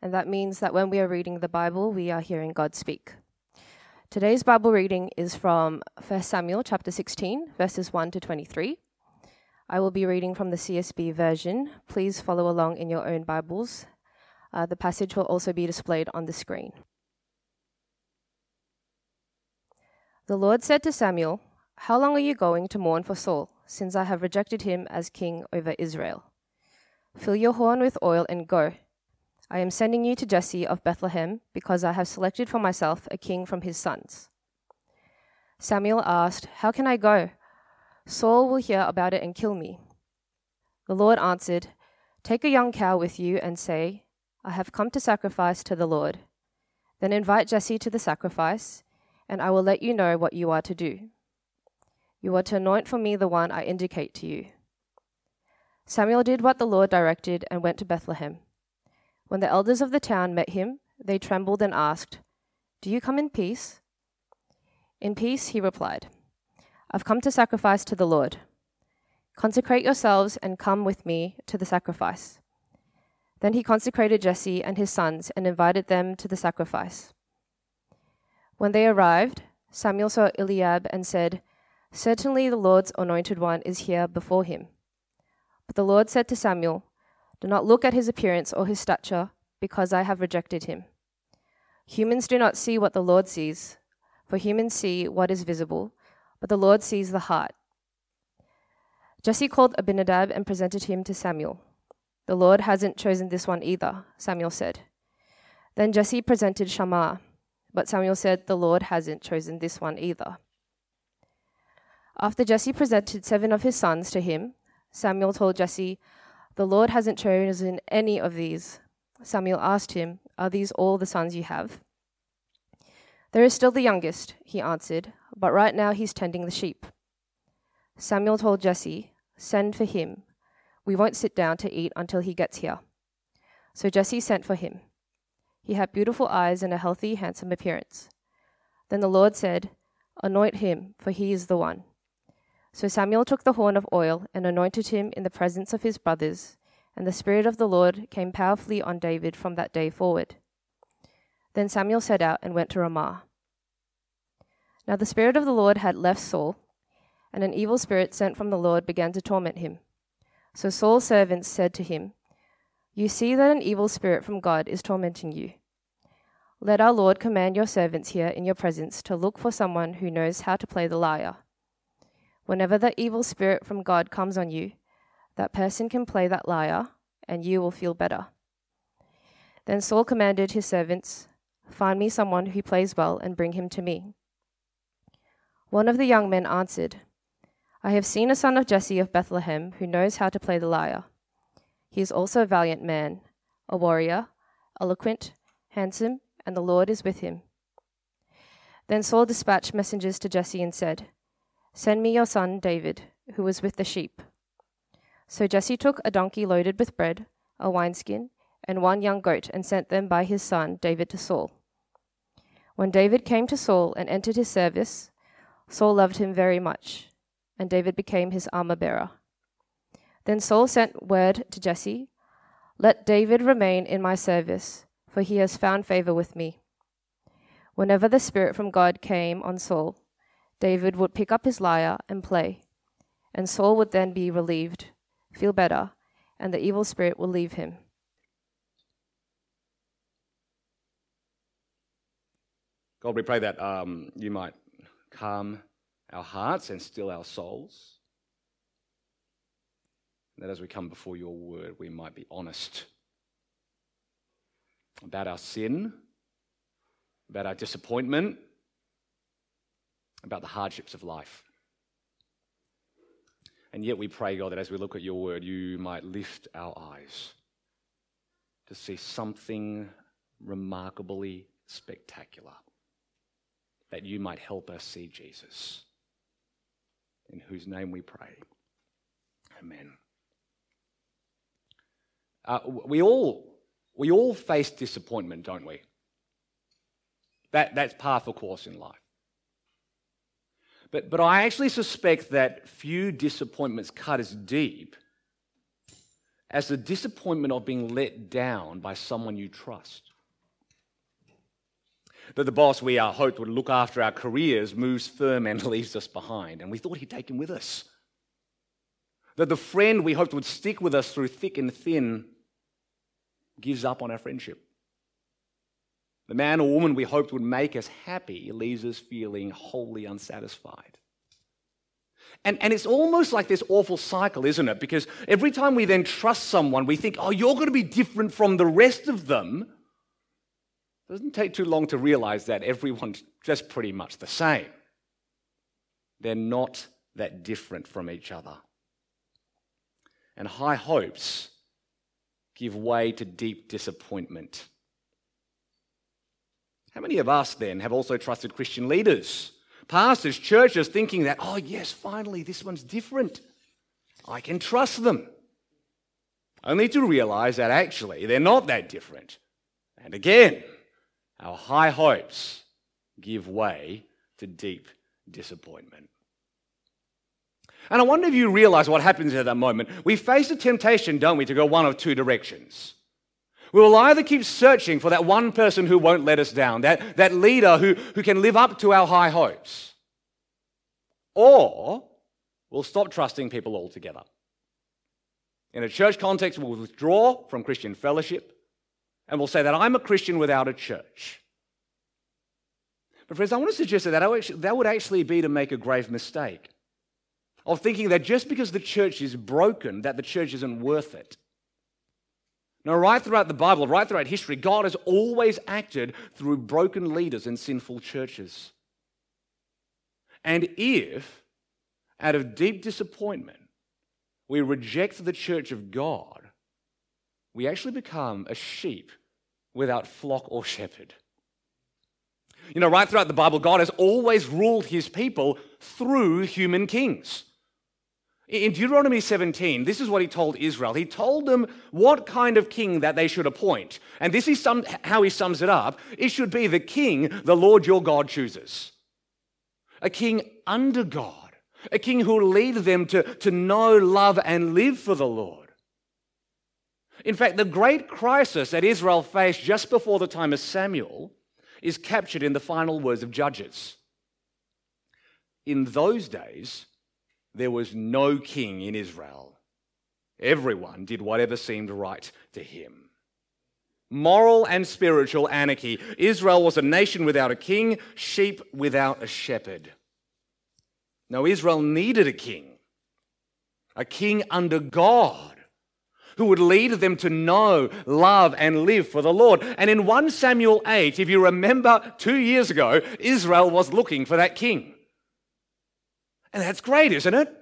and that means that when we are reading the Bible, we are hearing God speak. Today's Bible reading is from 1 Samuel chapter 16, verses 1 to 23. I will be reading from the CSB version. Please follow along in your own Bibles. Uh, the passage will also be displayed on the screen. The Lord said to Samuel, How long are you going to mourn for Saul, since I have rejected him as king over Israel? Fill your horn with oil and go. I am sending you to Jesse of Bethlehem, because I have selected for myself a king from his sons. Samuel asked, How can I go? Saul will hear about it and kill me. The Lord answered, Take a young cow with you and say, I have come to sacrifice to the Lord. Then invite Jesse to the sacrifice, and I will let you know what you are to do. You are to anoint for me the one I indicate to you. Samuel did what the Lord directed and went to Bethlehem. When the elders of the town met him, they trembled and asked, Do you come in peace? In peace, he replied, I've come to sacrifice to the Lord. Consecrate yourselves and come with me to the sacrifice. Then he consecrated Jesse and his sons and invited them to the sacrifice. When they arrived, Samuel saw Eliab and said, Certainly the Lord's anointed one is here before him. But the Lord said to Samuel, do not look at his appearance or his stature, because I have rejected him. Humans do not see what the Lord sees, for humans see what is visible, but the Lord sees the heart. Jesse called Abinadab and presented him to Samuel. The Lord hasn't chosen this one either, Samuel said. Then Jesse presented Shammah, but Samuel said, The Lord hasn't chosen this one either. After Jesse presented seven of his sons to him, Samuel told Jesse, the Lord hasn't chosen any of these. Samuel asked him, Are these all the sons you have? There is still the youngest, he answered, but right now he's tending the sheep. Samuel told Jesse, Send for him. We won't sit down to eat until he gets here. So Jesse sent for him. He had beautiful eyes and a healthy, handsome appearance. Then the Lord said, Anoint him, for he is the one. So Samuel took the horn of oil and anointed him in the presence of his brothers, and the Spirit of the Lord came powerfully on David from that day forward. Then Samuel set out and went to Ramah. Now the Spirit of the Lord had left Saul, and an evil spirit sent from the Lord began to torment him. So Saul's servants said to him, You see that an evil spirit from God is tormenting you. Let our Lord command your servants here in your presence to look for someone who knows how to play the lyre. Whenever the evil spirit from God comes on you, that person can play that lyre, and you will feel better. Then Saul commanded his servants, Find me someone who plays well and bring him to me. One of the young men answered, I have seen a son of Jesse of Bethlehem who knows how to play the lyre. He is also a valiant man, a warrior, eloquent, handsome, and the Lord is with him. Then Saul dispatched messengers to Jesse and said, Send me your son David, who was with the sheep. So Jesse took a donkey loaded with bread, a wineskin, and one young goat, and sent them by his son David to Saul. When David came to Saul and entered his service, Saul loved him very much, and David became his armor bearer. Then Saul sent word to Jesse Let David remain in my service, for he has found favor with me. Whenever the Spirit from God came on Saul, David would pick up his lyre and play, and Saul would then be relieved, feel better, and the evil spirit will leave him. God, we pray that um, you might calm our hearts and still our souls. That as we come before your word, we might be honest about our sin, about our disappointment, about the hardships of life. And yet we pray, God, that as we look at your word, you might lift our eyes to see something remarkably spectacular that you might help us see Jesus, in whose name we pray. Amen. Uh, we, all, we all face disappointment, don't we? That, that's par for course in life. But, but I actually suspect that few disappointments cut as deep as the disappointment of being let down by someone you trust. That the boss we uh, hoped would look after our careers moves firm and leaves us behind, and we thought he'd take him with us. That the friend we hoped would stick with us through thick and thin gives up on our friendship. The man or woman we hoped would make us happy leaves us feeling wholly unsatisfied. And, and it's almost like this awful cycle, isn't it? Because every time we then trust someone, we think, oh, you're going to be different from the rest of them. It doesn't take too long to realize that everyone's just pretty much the same. They're not that different from each other. And high hopes give way to deep disappointment. How many of us then have also trusted Christian leaders, pastors, churches, thinking that, oh, yes, finally, this one's different. I can trust them. Only to realize that actually they're not that different. And again, our high hopes give way to deep disappointment. And I wonder if you realize what happens at that moment. We face a temptation, don't we, to go one of two directions. We will either keep searching for that one person who won't let us down, that, that leader who, who can live up to our high hopes, or we'll stop trusting people altogether. In a church context, we'll withdraw from Christian fellowship and we'll say that I'm a Christian without a church. But, friends, I want to suggest that that would actually be to make a grave mistake of thinking that just because the church is broken, that the church isn't worth it. Now, right throughout the Bible, right throughout history, God has always acted through broken leaders and sinful churches. And if, out of deep disappointment, we reject the church of God, we actually become a sheep without flock or shepherd. You know, right throughout the Bible, God has always ruled his people through human kings. In Deuteronomy 17, this is what he told Israel. He told them what kind of king that they should appoint. And this is some, how he sums it up it should be the king the Lord your God chooses. A king under God, a king who will lead them to, to know, love, and live for the Lord. In fact, the great crisis that Israel faced just before the time of Samuel is captured in the final words of Judges. In those days, there was no king in Israel. Everyone did whatever seemed right to him. Moral and spiritual anarchy. Israel was a nation without a king, sheep without a shepherd. No, Israel needed a king, a king under God who would lead them to know, love, and live for the Lord. And in 1 Samuel 8, if you remember two years ago, Israel was looking for that king. And that's great, isn't it?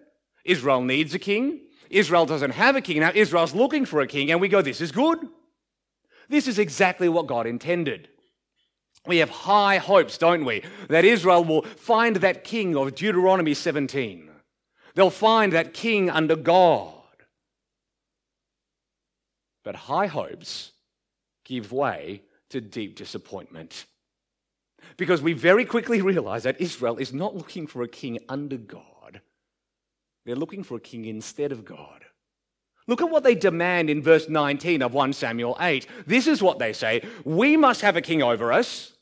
Israel needs a king. Israel doesn't have a king. Now, Israel's looking for a king, and we go, this is good. This is exactly what God intended. We have high hopes, don't we, that Israel will find that king of Deuteronomy 17. They'll find that king under God. But high hopes give way to deep disappointment. Because we very quickly realize that Israel is not looking for a king under God, they're looking for a king instead of God. Look at what they demand in verse 19 of 1 Samuel 8. This is what they say We must have a king over us,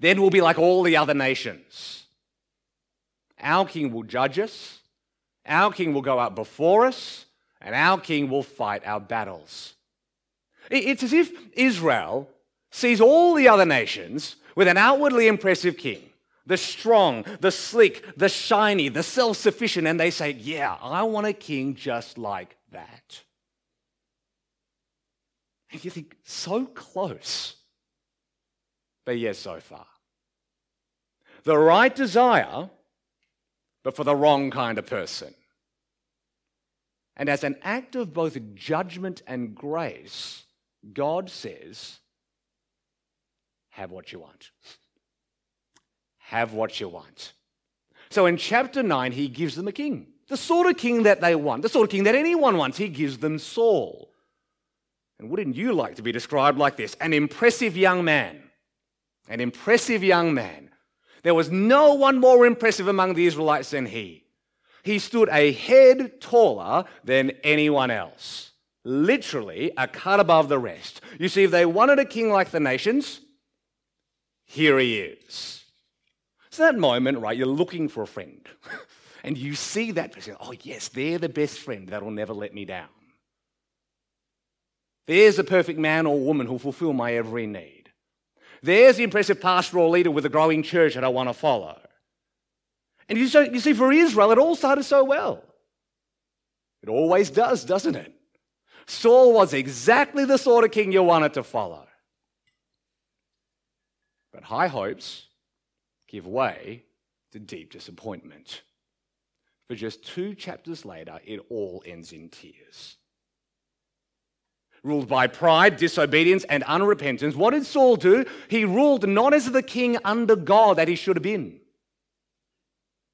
then we'll be like all the other nations. Our king will judge us, our king will go out before us, and our king will fight our battles. It's as if Israel sees all the other nations with an outwardly impressive king, the strong, the slick, the shiny, the self sufficient, and they say, Yeah, I want a king just like that. And you think, so close, but yet so far. The right desire, but for the wrong kind of person. And as an act of both judgment and grace, God says, have what you want. Have what you want. So in chapter 9, he gives them a king. The sort of king that they want, the sort of king that anyone wants. He gives them Saul. And wouldn't you like to be described like this? An impressive young man. An impressive young man. There was no one more impressive among the Israelites than he. He stood a head taller than anyone else. Literally a cut above the rest. You see, if they wanted a king like the nations, here he is. It's that moment, right? You're looking for a friend. and you see that person. Oh, yes, they're the best friend that'll never let me down. There's a perfect man or woman who'll fulfill my every need. There's the impressive pastoral leader with a growing church that I want to follow. And you see, for Israel, it all started so well. It always does, doesn't it? Saul was exactly the sort of king you wanted to follow. But high hopes give way to deep disappointment. For just two chapters later, it all ends in tears ruled by pride, disobedience, and unrepentance. What did Saul do? He ruled not as the king under God that he should have been,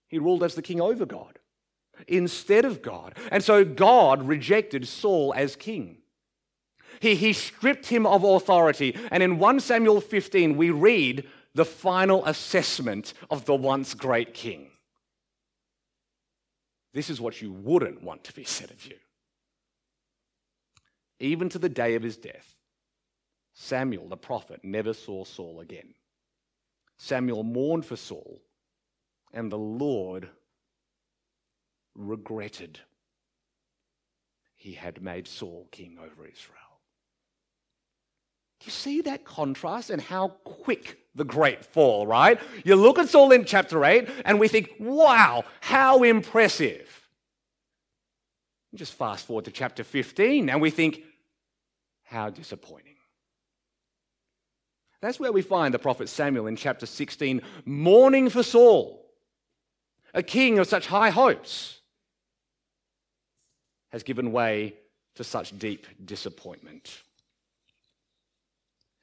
he ruled as the king over God instead of God. And so God rejected Saul as king. He, he stripped him of authority. And in 1 Samuel 15, we read the final assessment of the once great king. This is what you wouldn't want to be said of you even to the day of his death, Samuel the prophet never saw Saul again. Samuel mourned for Saul, and the Lord regretted he had made Saul king over Israel. You see that contrast and how quick the great fall, right? You look at Saul in chapter 8 and we think, wow, how impressive. Just fast forward to chapter 15 and we think, how disappointing. That's where we find the prophet Samuel in chapter 16 mourning for Saul, a king of such high hopes, has given way to such deep disappointment.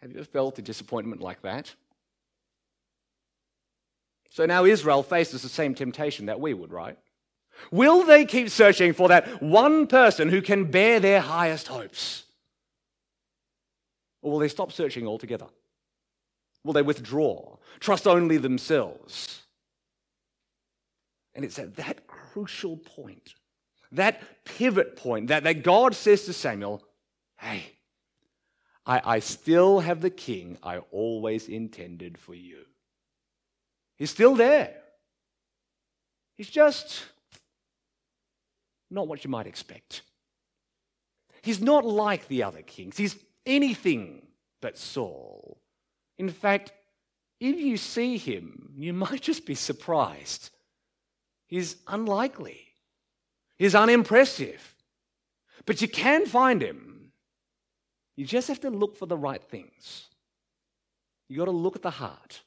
Have you ever felt a disappointment like that? So now Israel faces the same temptation that we would, right? Will they keep searching for that one person who can bear their highest hopes? Or will they stop searching altogether? Will they withdraw, trust only themselves? And it's at that crucial point, that pivot point, that, that God says to Samuel, Hey, I, I still have the king I always intended for you. He's still there. He's just not what you might expect. He's not like the other kings. He's anything but Saul. In fact, if you see him, you might just be surprised. He's unlikely, he's unimpressive. But you can find him. You just have to look for the right things. You got to look at the heart,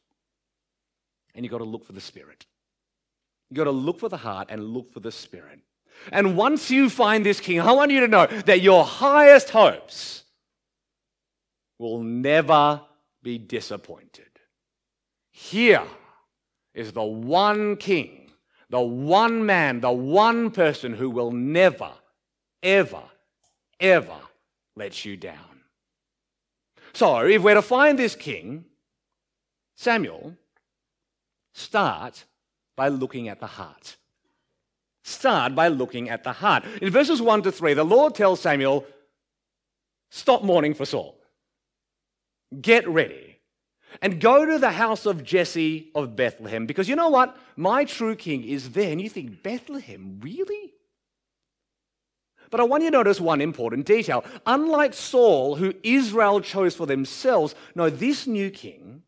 and you got to look for the spirit. You got to look for the heart and look for the spirit. And once you find this king, I want you to know that your highest hopes will never be disappointed. Here is the one king, the one man, the one person who will never, ever, ever let you down. So, if we're to find this king, Samuel, start by looking at the heart. Start by looking at the heart. In verses 1 to 3, the Lord tells Samuel, Stop mourning for Saul. Get ready and go to the house of Jesse of Bethlehem because you know what? My true king is there. And you think, Bethlehem, really? But I want you to notice one important detail. Unlike Saul, who Israel chose for themselves, no, this new king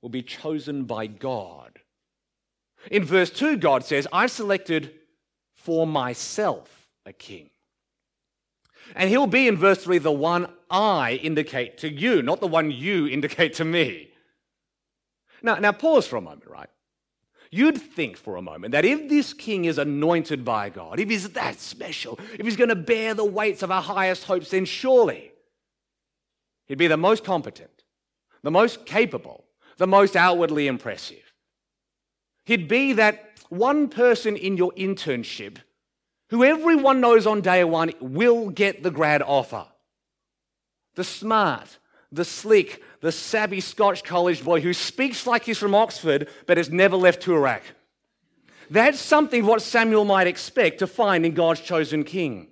will be chosen by God. In verse 2, God says, I've selected for myself a king. And he'll be in verse 3 the one I indicate to you, not the one you indicate to me. Now, now pause for a moment, right? You'd think for a moment that if this king is anointed by God, if he's that special, if he's going to bear the weights of our highest hopes, then surely he'd be the most competent, the most capable, the most outwardly impressive. He'd be that one person in your internship who everyone knows on day one will get the grad offer. The smart, the slick, the savvy Scotch college boy who speaks like he's from Oxford but has never left Toorak. That's something what Samuel might expect to find in God's chosen king.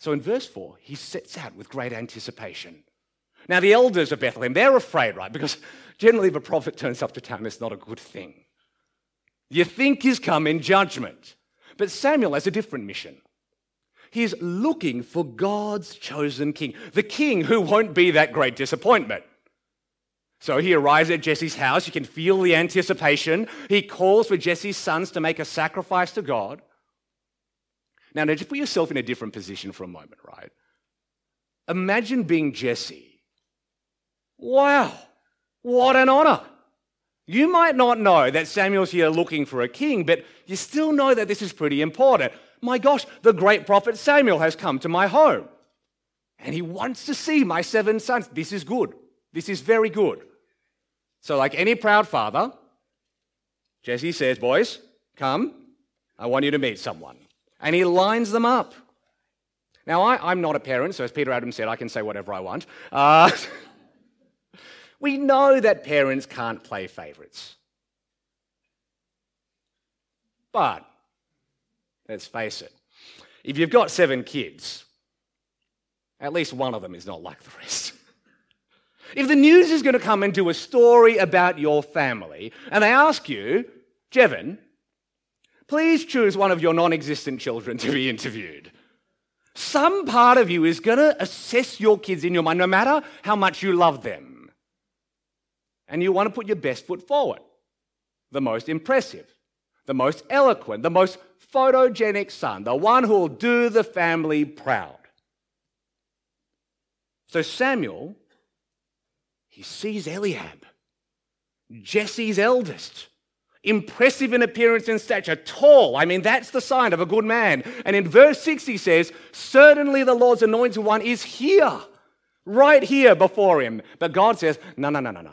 So in verse 4, he sets out with great anticipation. Now, the elders of Bethlehem, they're afraid, right? Because generally, if a prophet turns up to town, it's not a good thing. You think he's come in judgment. But Samuel has a different mission. He's looking for God's chosen king, the king who won't be that great disappointment. So he arrives at Jesse's house. You can feel the anticipation. He calls for Jesse's sons to make a sacrifice to God. Now, now just put yourself in a different position for a moment, right? Imagine being Jesse. Wow, what an honor. You might not know that Samuel's here looking for a king, but you still know that this is pretty important. My gosh, the great prophet Samuel has come to my home. And he wants to see my seven sons. This is good. This is very good. So, like any proud father, Jesse says, Boys, come. I want you to meet someone. And he lines them up. Now, I, am not a parent, so as Peter Adams said, I can say whatever I want. Uh, we know that parents can't play favourites. But, let's face it, if you've got seven kids, at least one of them is not like the rest. if the news is going to come and do a story about your family, and they ask you, Jevon, please choose one of your non existent children to be interviewed. Some part of you is going to assess your kids in your mind, no matter how much you love them. And you want to put your best foot forward. The most impressive, the most eloquent, the most photogenic son, the one who will do the family proud. So Samuel, he sees Eliab, Jesse's eldest impressive in appearance and stature, tall. I mean, that's the sign of a good man. And in verse 6, he says, Certainly the Lord's anointed one is here, right here before him. But God says, No, no, no, no, no.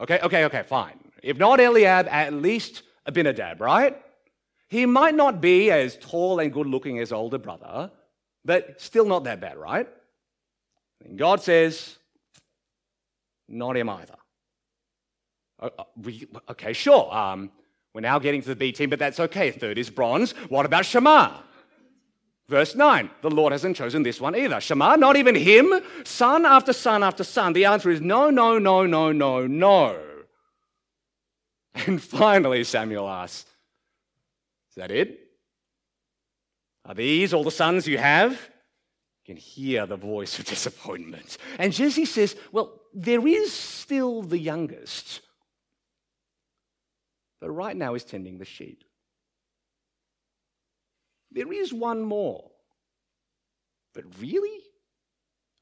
Okay, okay, okay, fine. If not Eliab, at least Abinadab, right? He might not be as tall and good looking as older brother, but still not that bad, right? And God says, Not him either. Uh, we, okay, sure. Um, we're now getting to the B team, but that's okay. Third is bronze. What about Shammah? Verse 9, the Lord hasn't chosen this one either. Shammah, not even him, son after son after son. The answer is no, no, no, no, no, no. And finally, Samuel asks, that it? Are these all the sons you have? You can hear the voice of disappointment. And Jesse says, Well, there is still the youngest but right now he's tending the sheep. There is one more. But really?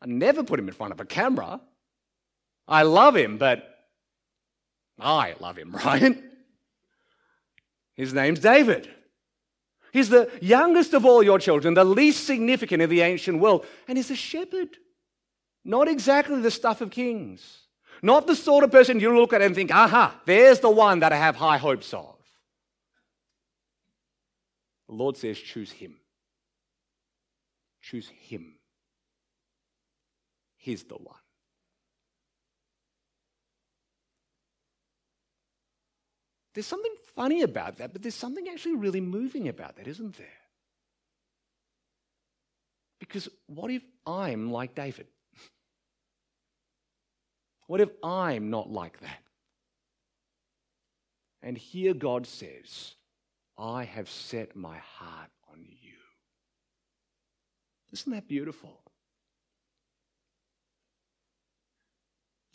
I never put him in front of a camera. I love him, but I love him, right? His name's David. He's the youngest of all your children, the least significant in the ancient world, and he's a shepherd. Not exactly the stuff of kings. Not the sort of person you look at and think, aha, there's the one that I have high hopes of. The Lord says, choose him. Choose him. He's the one. There's something funny about that, but there's something actually really moving about that, isn't there? Because what if I'm like David? What if I'm not like that? And here God says, I have set my heart on you. Isn't that beautiful?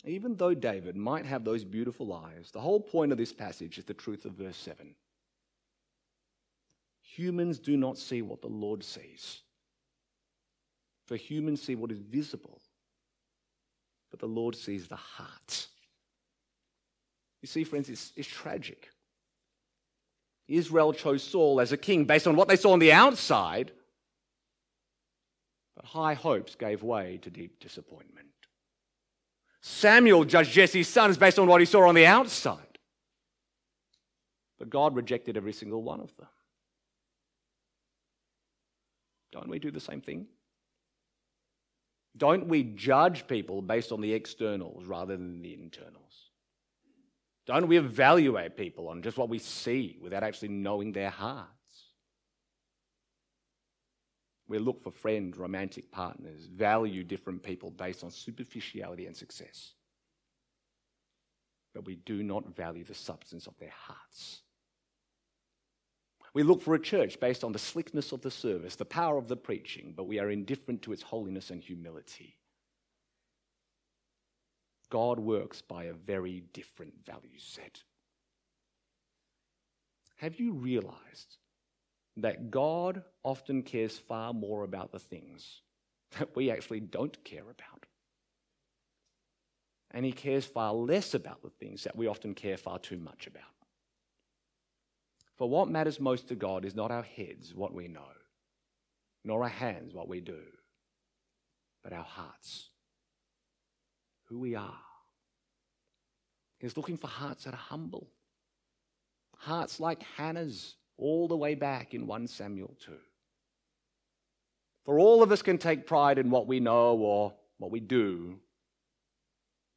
Even though David might have those beautiful eyes, the whole point of this passage is the truth of verse 7. Humans do not see what the Lord sees. For humans see what is visible, but the Lord sees the heart. You see, friends, it's, it's tragic. Israel chose Saul as a king based on what they saw on the outside, but high hopes gave way to deep disappointment. Samuel judged Jesse's sons based on what he saw on the outside. But God rejected every single one of them. Don't we do the same thing? Don't we judge people based on the externals rather than the internals? Don't we evaluate people on just what we see without actually knowing their hearts? We look for friends, romantic partners, value different people based on superficiality and success. But we do not value the substance of their hearts. We look for a church based on the slickness of the service, the power of the preaching, but we are indifferent to its holiness and humility. God works by a very different value set. Have you realized that God often cares far more about the things that we actually don't care about? And He cares far less about the things that we often care far too much about. For what matters most to God is not our heads, what we know, nor our hands, what we do, but our hearts, who we are. He's looking for hearts that are humble, hearts like Hannah's, all the way back in 1 Samuel 2. For all of us can take pride in what we know or what we do,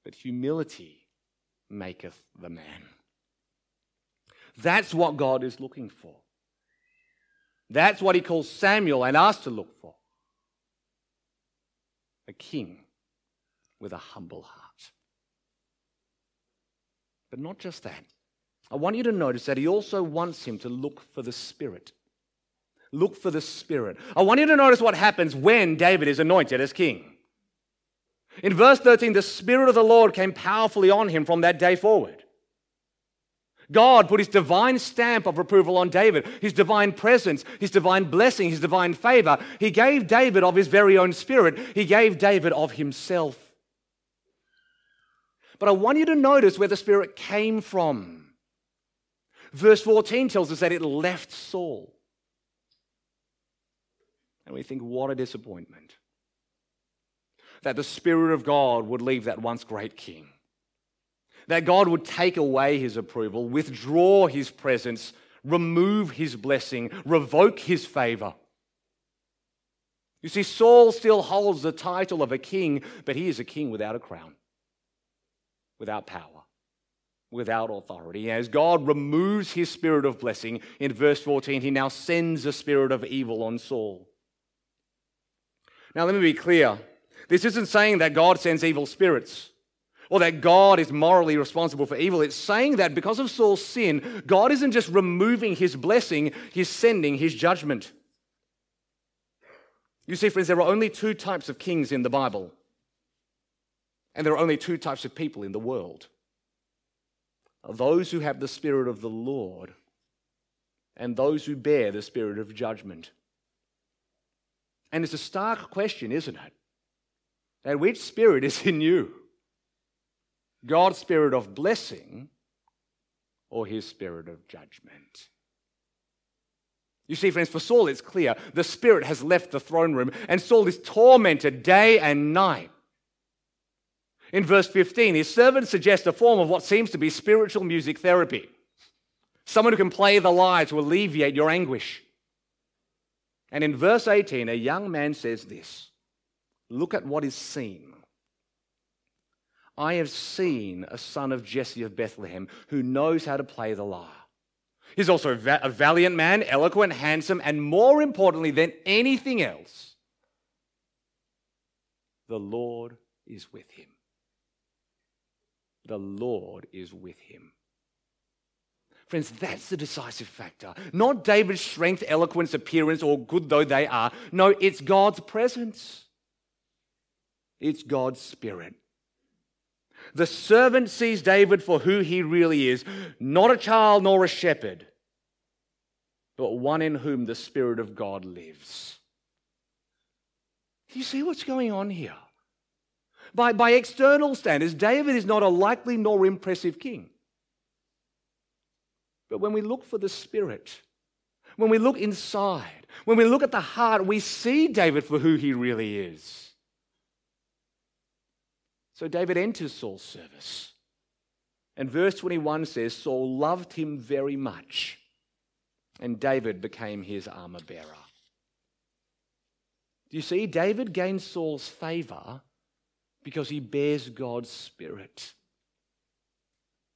but humility maketh the man. That's what God is looking for. That's what he calls Samuel and us to look for a king with a humble heart. But not just that. I want you to notice that he also wants him to look for the Spirit. Look for the Spirit. I want you to notice what happens when David is anointed as king. In verse 13, the Spirit of the Lord came powerfully on him from that day forward. God put his divine stamp of approval on David, his divine presence, his divine blessing, his divine favor. He gave David of his very own spirit, he gave David of himself. But I want you to notice where the spirit came from. Verse 14 tells us that it left Saul. And we think, what a disappointment that the Spirit of God would leave that once great king that God would take away his approval, withdraw his presence, remove his blessing, revoke his favor. You see, Saul still holds the title of a king, but he is a king without a crown, without power, without authority. As God removes his spirit of blessing, in verse 14, he now sends a spirit of evil on Saul. Now, let me be clear. This isn't saying that God sends evil spirits or that God is morally responsible for evil. It's saying that because of Saul's sin, God isn't just removing his blessing, he's sending his judgment. You see, friends, there are only two types of kings in the Bible, and there are only two types of people in the world those who have the Spirit of the Lord and those who bear the Spirit of judgment. And it's a stark question, isn't it? That which spirit is in you? God's spirit of blessing or his spirit of judgment. You see, friends, for Saul, it's clear the spirit has left the throne room, and Saul is tormented day and night. In verse 15, his servant suggests a form of what seems to be spiritual music therapy someone who can play the lyre to alleviate your anguish. And in verse 18, a young man says this Look at what is seen I have seen a son of Jesse of Bethlehem who knows how to play the lyre. He's also a valiant man, eloquent, handsome, and more importantly than anything else, the Lord is with him. The Lord is with him. Friends, that's the decisive factor. Not David's strength, eloquence, appearance, or good though they are. No, it's God's presence. It's God's spirit. The servant sees David for who he really is not a child nor a shepherd, but one in whom the Spirit of God lives. Do you see what's going on here? By, by external standards, David is not a likely nor impressive king. But when we look for the Spirit, when we look inside, when we look at the heart, we see David for who he really is. So David enters Saul's service. And verse 21 says Saul loved him very much, and David became his armor bearer. Do you see? David gains Saul's favor because he bears God's spirit.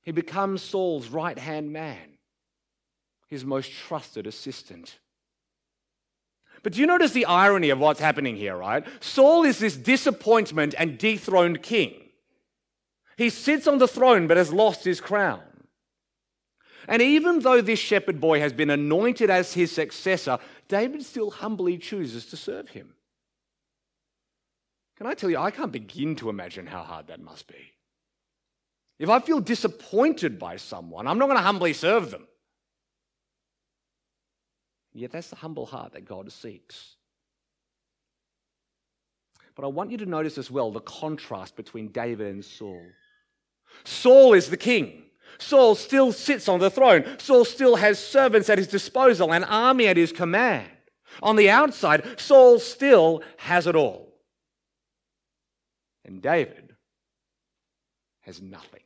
He becomes Saul's right hand man, his most trusted assistant. But do you notice the irony of what's happening here, right? Saul is this disappointment and dethroned king. He sits on the throne but has lost his crown. And even though this shepherd boy has been anointed as his successor, David still humbly chooses to serve him. Can I tell you, I can't begin to imagine how hard that must be. If I feel disappointed by someone, I'm not going to humbly serve them. Yet that's the humble heart that God seeks. But I want you to notice as well the contrast between David and Saul. Saul is the king. Saul still sits on the throne. Saul still has servants at his disposal, an army at his command. On the outside, Saul still has it all. And David has nothing.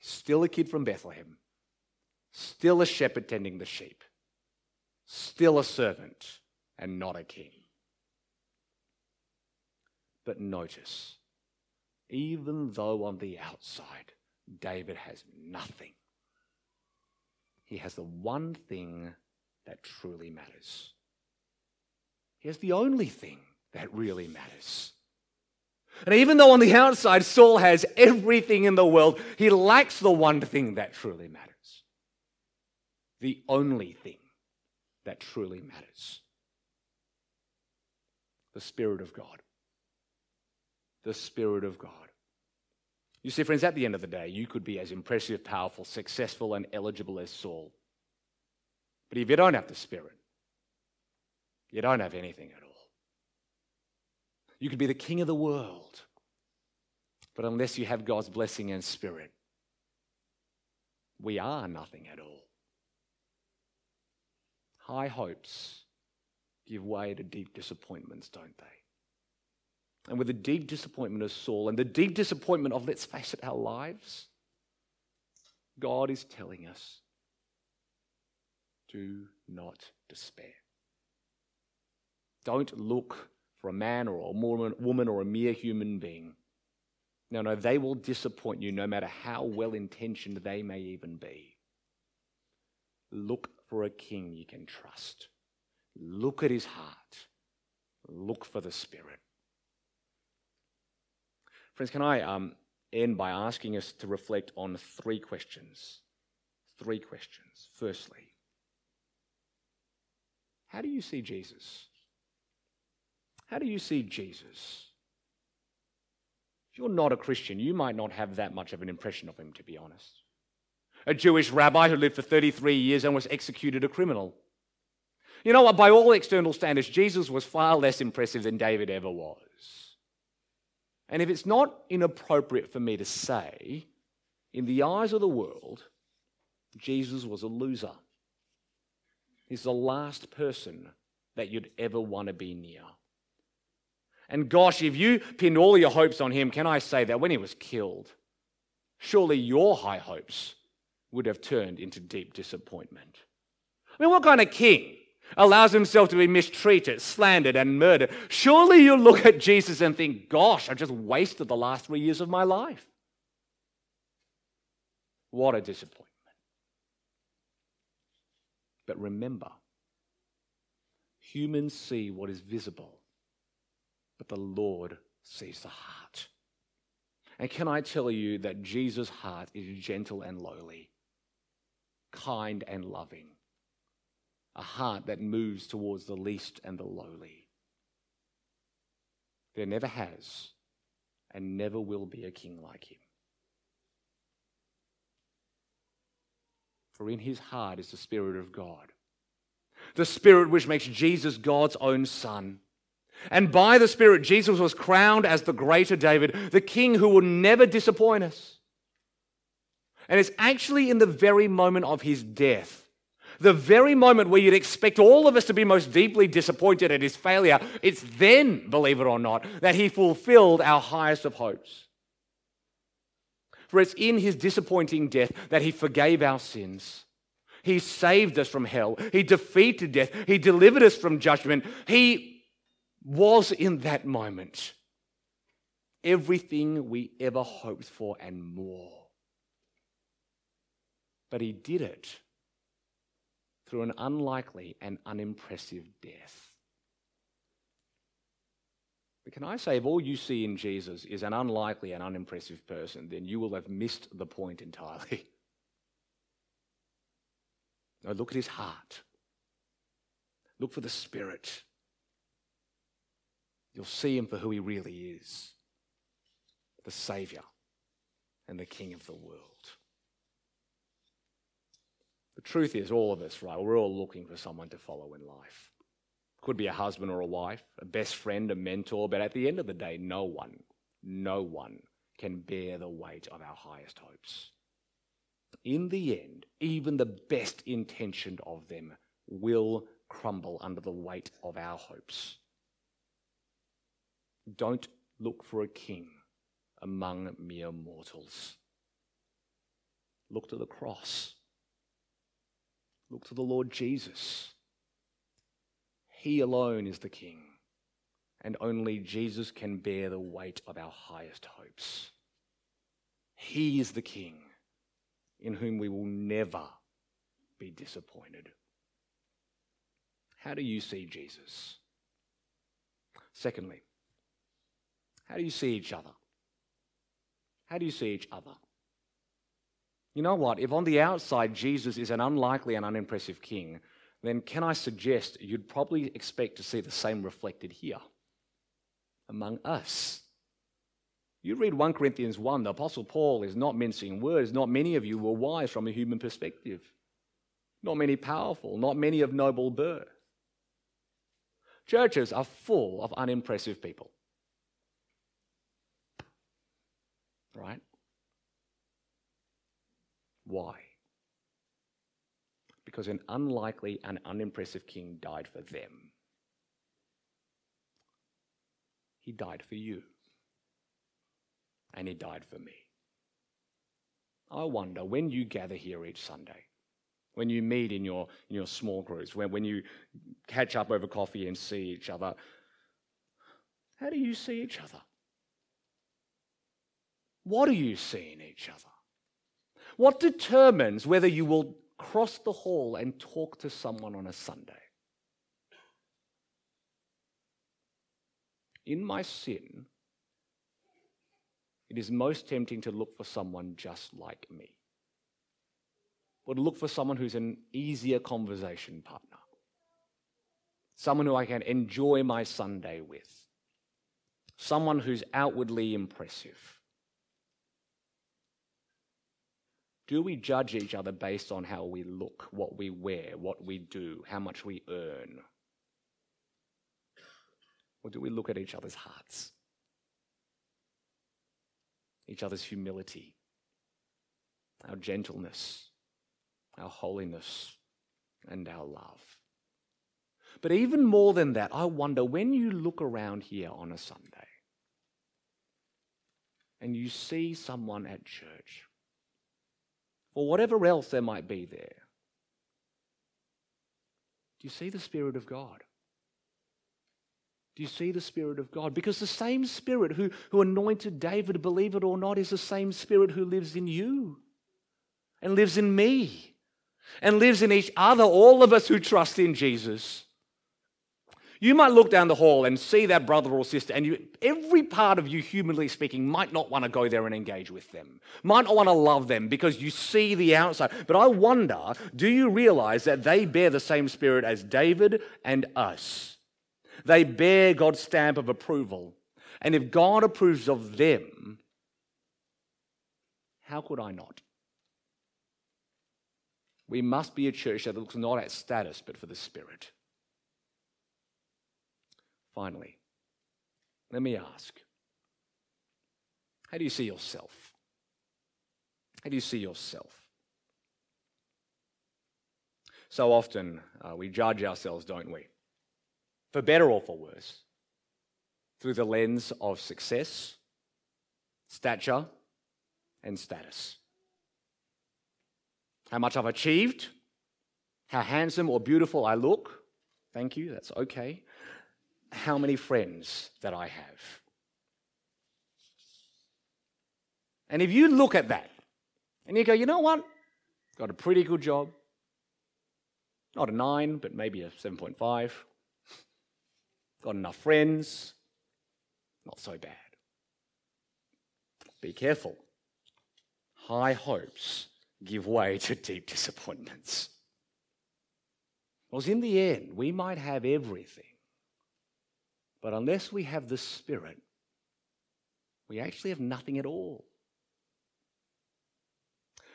Still a kid from Bethlehem, still a shepherd tending the sheep, still a servant and not a king. But notice, even though on the outside David has nothing, he has the one thing that truly matters. He has the only thing that really matters. And even though on the outside Saul has everything in the world, he lacks the one thing that truly matters. The only thing that truly matters the Spirit of God. The Spirit of God. You see, friends, at the end of the day, you could be as impressive, powerful, successful, and eligible as Saul. But if you don't have the Spirit, you don't have anything at all. You could be the king of the world. But unless you have God's blessing and spirit, we are nothing at all. High hopes give way to deep disappointments, don't they? And with the deep disappointment of Saul and the deep disappointment of, let's face it, our lives, God is telling us do not despair. Don't look for a man or a woman or a mere human being. No, no, they will disappoint you no matter how well intentioned they may even be. Look for a king you can trust. Look at his heart. Look for the Spirit. Friends, can I um, end by asking us to reflect on three questions? Three questions. Firstly, how do you see Jesus? How do you see Jesus? If you're not a Christian, you might not have that much of an impression of him, to be honest. A Jewish rabbi who lived for 33 years and was executed a criminal. You know what? By all external standards, Jesus was far less impressive than David ever was. And if it's not inappropriate for me to say, in the eyes of the world, Jesus was a loser. He's the last person that you'd ever want to be near. And gosh, if you pinned all your hopes on him, can I say that when he was killed, surely your high hopes would have turned into deep disappointment. I mean, what kind of king allows himself to be mistreated, slandered, and murdered? Surely you look at Jesus and think, gosh, I just wasted the last three years of my life. What a disappointment. But remember, humans see what is visible but the Lord sees the heart. And can I tell you that Jesus' heart is gentle and lowly, kind and loving, a heart that moves towards the least and the lowly. There never has and never will be a king like him. For in his heart is the Spirit of God, the Spirit which makes Jesus God's own Son and by the Spirit, Jesus was crowned as the greater David, the king who will never disappoint us. And it's actually in the very moment of his death The very moment where you'd expect all of us to be most deeply disappointed at his failure, it's then, believe it or not, that he fulfilled our highest of hopes. For it's in his disappointing death that he forgave our sins. He saved us from hell. He defeated death. He delivered us from judgment. He was in that moment everything we ever hoped for and more. But he did it through an unlikely and unimpressive death. But can I say, if all you see in Jesus is an unlikely and unimpressive person, then you will have missed the point entirely. no, look at his heart. Look for the Spirit. You'll see him for who he really is the Saviour and the King of the world. The truth is, all of us, right, we're all looking for someone to follow in life. Could be a husband or a wife, a best friend, a mentor, but at the end of the day, no one, no one can bear the weight of our highest hopes. In the end, even the best intentioned of them will crumble under the weight of our hopes. Don't look for a king among mere mortals. Look to the cross. Look to the Lord Jesus. He alone is the King, and only Jesus can bear the weight of our highest hopes. He is the King in whom we will never be disappointed. How do you see Jesus? Secondly, how do you see each other? How do you see each other? You know what? If on the outside Jesus is an unlikely and unimpressive king, then can I suggest you'd probably expect to see the same reflected here among us? You read 1 Corinthians 1, the Apostle Paul is not mincing words. Not many of you were wise from a human perspective, not many powerful, not many of noble birth. Churches are full of unimpressive people. Right? Why? Because an unlikely and unimpressive king died for them. He died for you. And he died for me. I wonder when you gather here each Sunday, when you meet in your, in your small groups, when, when you catch up over coffee and see each other, how do you see each other? What do you see in each other? What determines whether you will cross the hall and talk to someone on a Sunday? In my sin, it is most tempting to look for someone just like me, or to look for someone who's an easier conversation partner, someone who I can enjoy my Sunday with, someone who's outwardly impressive. Do we judge each other based on how we look, what we wear, what we do, how much we earn? Or do we look at each other's hearts, each other's humility, our gentleness, our holiness, and our love? But even more than that, I wonder when you look around here on a Sunday and you see someone at church or whatever else there might be there. Do you see the Spirit of God? Do you see the Spirit of God? Because the same Spirit who, who anointed David, believe it or not, is the same Spirit who lives in you and lives in me and lives in each other, all of us who trust in Jesus. You might look down the hall and see that brother or sister, and you, every part of you, humanly speaking, might not want to go there and engage with them, might not want to love them because you see the outside. But I wonder do you realize that they bear the same spirit as David and us? They bear God's stamp of approval. And if God approves of them, how could I not? We must be a church that looks not at status, but for the Spirit. Finally, let me ask how do you see yourself? How do you see yourself? So often uh, we judge ourselves, don't we? For better or for worse, through the lens of success, stature, and status. How much I've achieved, how handsome or beautiful I look, thank you, that's okay. How many friends that I have. And if you look at that and you go, you know what? Got a pretty good job. Not a nine, but maybe a 7.5. Got enough friends. Not so bad. Be careful. High hopes give way to deep disappointments. Because in the end, we might have everything, but unless we have the Spirit, we actually have nothing at all.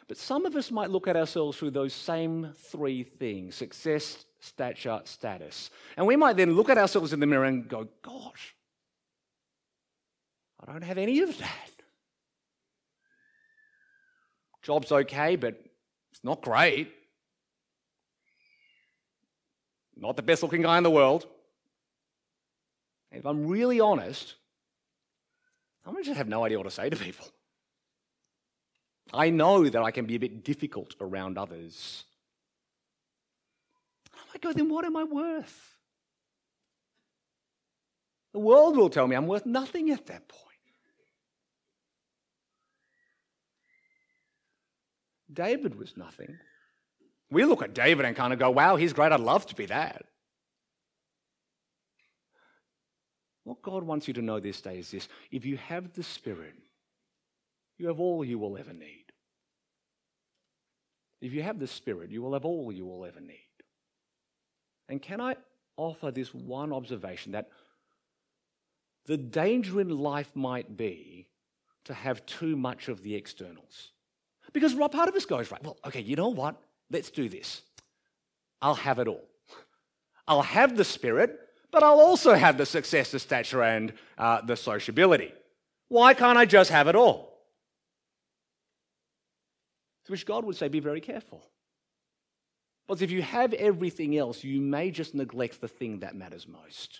But some of us might look at ourselves through those same three things success, stature, status. And we might then look at ourselves in the mirror and go, Gosh, I don't have any of that. Job's okay, but it's not great. Not the best looking guy in the world. If I'm really honest, I'm going just have no idea what to say to people. I know that I can be a bit difficult around others. I go, oh, then what am I worth? The world will tell me I'm worth nothing at that point. David was nothing. We look at David and kind of go, wow, he's great. I'd love to be that. What God wants you to know this day is this if you have the Spirit, you have all you will ever need. If you have the Spirit, you will have all you will ever need. And can I offer this one observation that the danger in life might be to have too much of the externals? Because part of us goes, right, well, okay, you know what? Let's do this. I'll have it all. I'll have the Spirit, but I'll also have the success, the stature, and uh, the sociability. Why can't I just have it all? To which God would say, Be very careful. Because if you have everything else, you may just neglect the thing that matters most.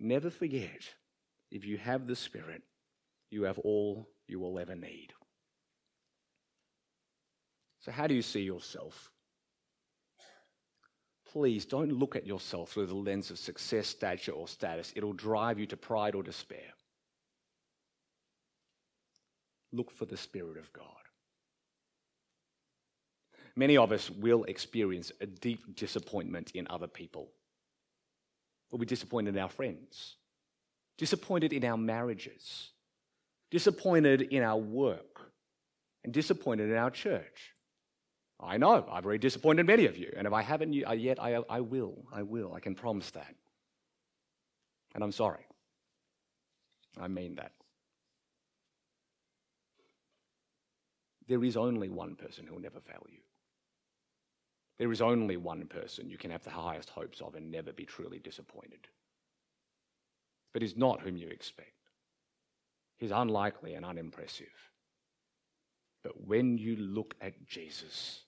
Never forget, if you have the Spirit, you have all you will ever need. So, how do you see yourself? Please don't look at yourself through the lens of success, stature, or status. It'll drive you to pride or despair. Look for the Spirit of God. Many of us will experience a deep disappointment in other people. We'll be disappointed in our friends, disappointed in our marriages, disappointed in our work, and disappointed in our church. I know, I've already disappointed many of you, and if I haven't uh, yet, I, I will. I will. I can promise that. And I'm sorry. I mean that. There is only one person who will never fail you. There is only one person you can have the highest hopes of and never be truly disappointed. But he's not whom you expect. He's unlikely and unimpressive. But when you look at Jesus,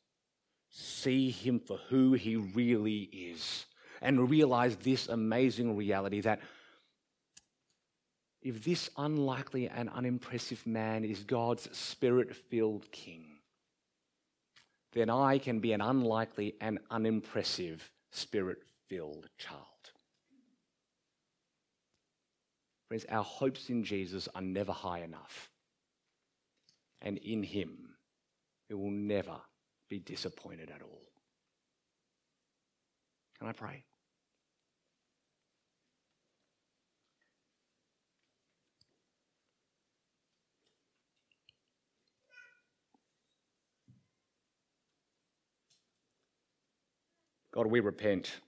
see him for who he really is, and realize this amazing reality that if this unlikely and unimpressive man is God's spirit filled king, then I can be an unlikely and unimpressive spirit filled child. Friends, our hopes in Jesus are never high enough. And in Him, we will never be disappointed at all. Can I pray? God, we repent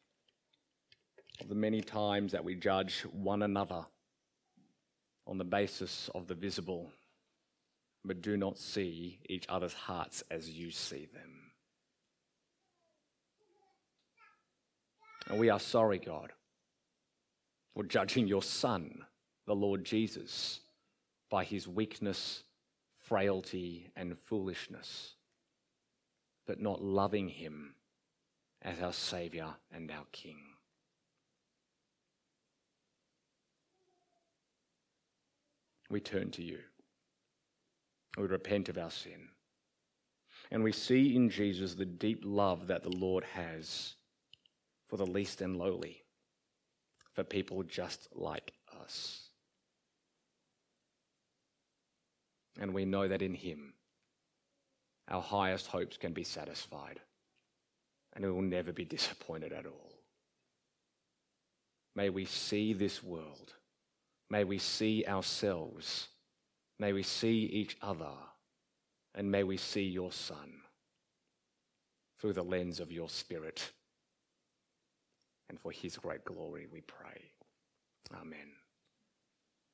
of the many times that we judge one another on the basis of the visible, but do not see each other's hearts as you see them. And we are sorry, God, for judging your Son, the Lord Jesus, by his weakness, frailty, and foolishness but not loving Him as our Saviour and our King. We turn to you. We repent of our sin. And we see in Jesus the deep love that the Lord has for the least and lowly, for people just like us. And we know that in Him, our highest hopes can be satisfied, and we will never be disappointed at all. May we see this world. May we see ourselves. May we see each other. And may we see your Son through the lens of your Spirit. And for his great glory we pray. Amen.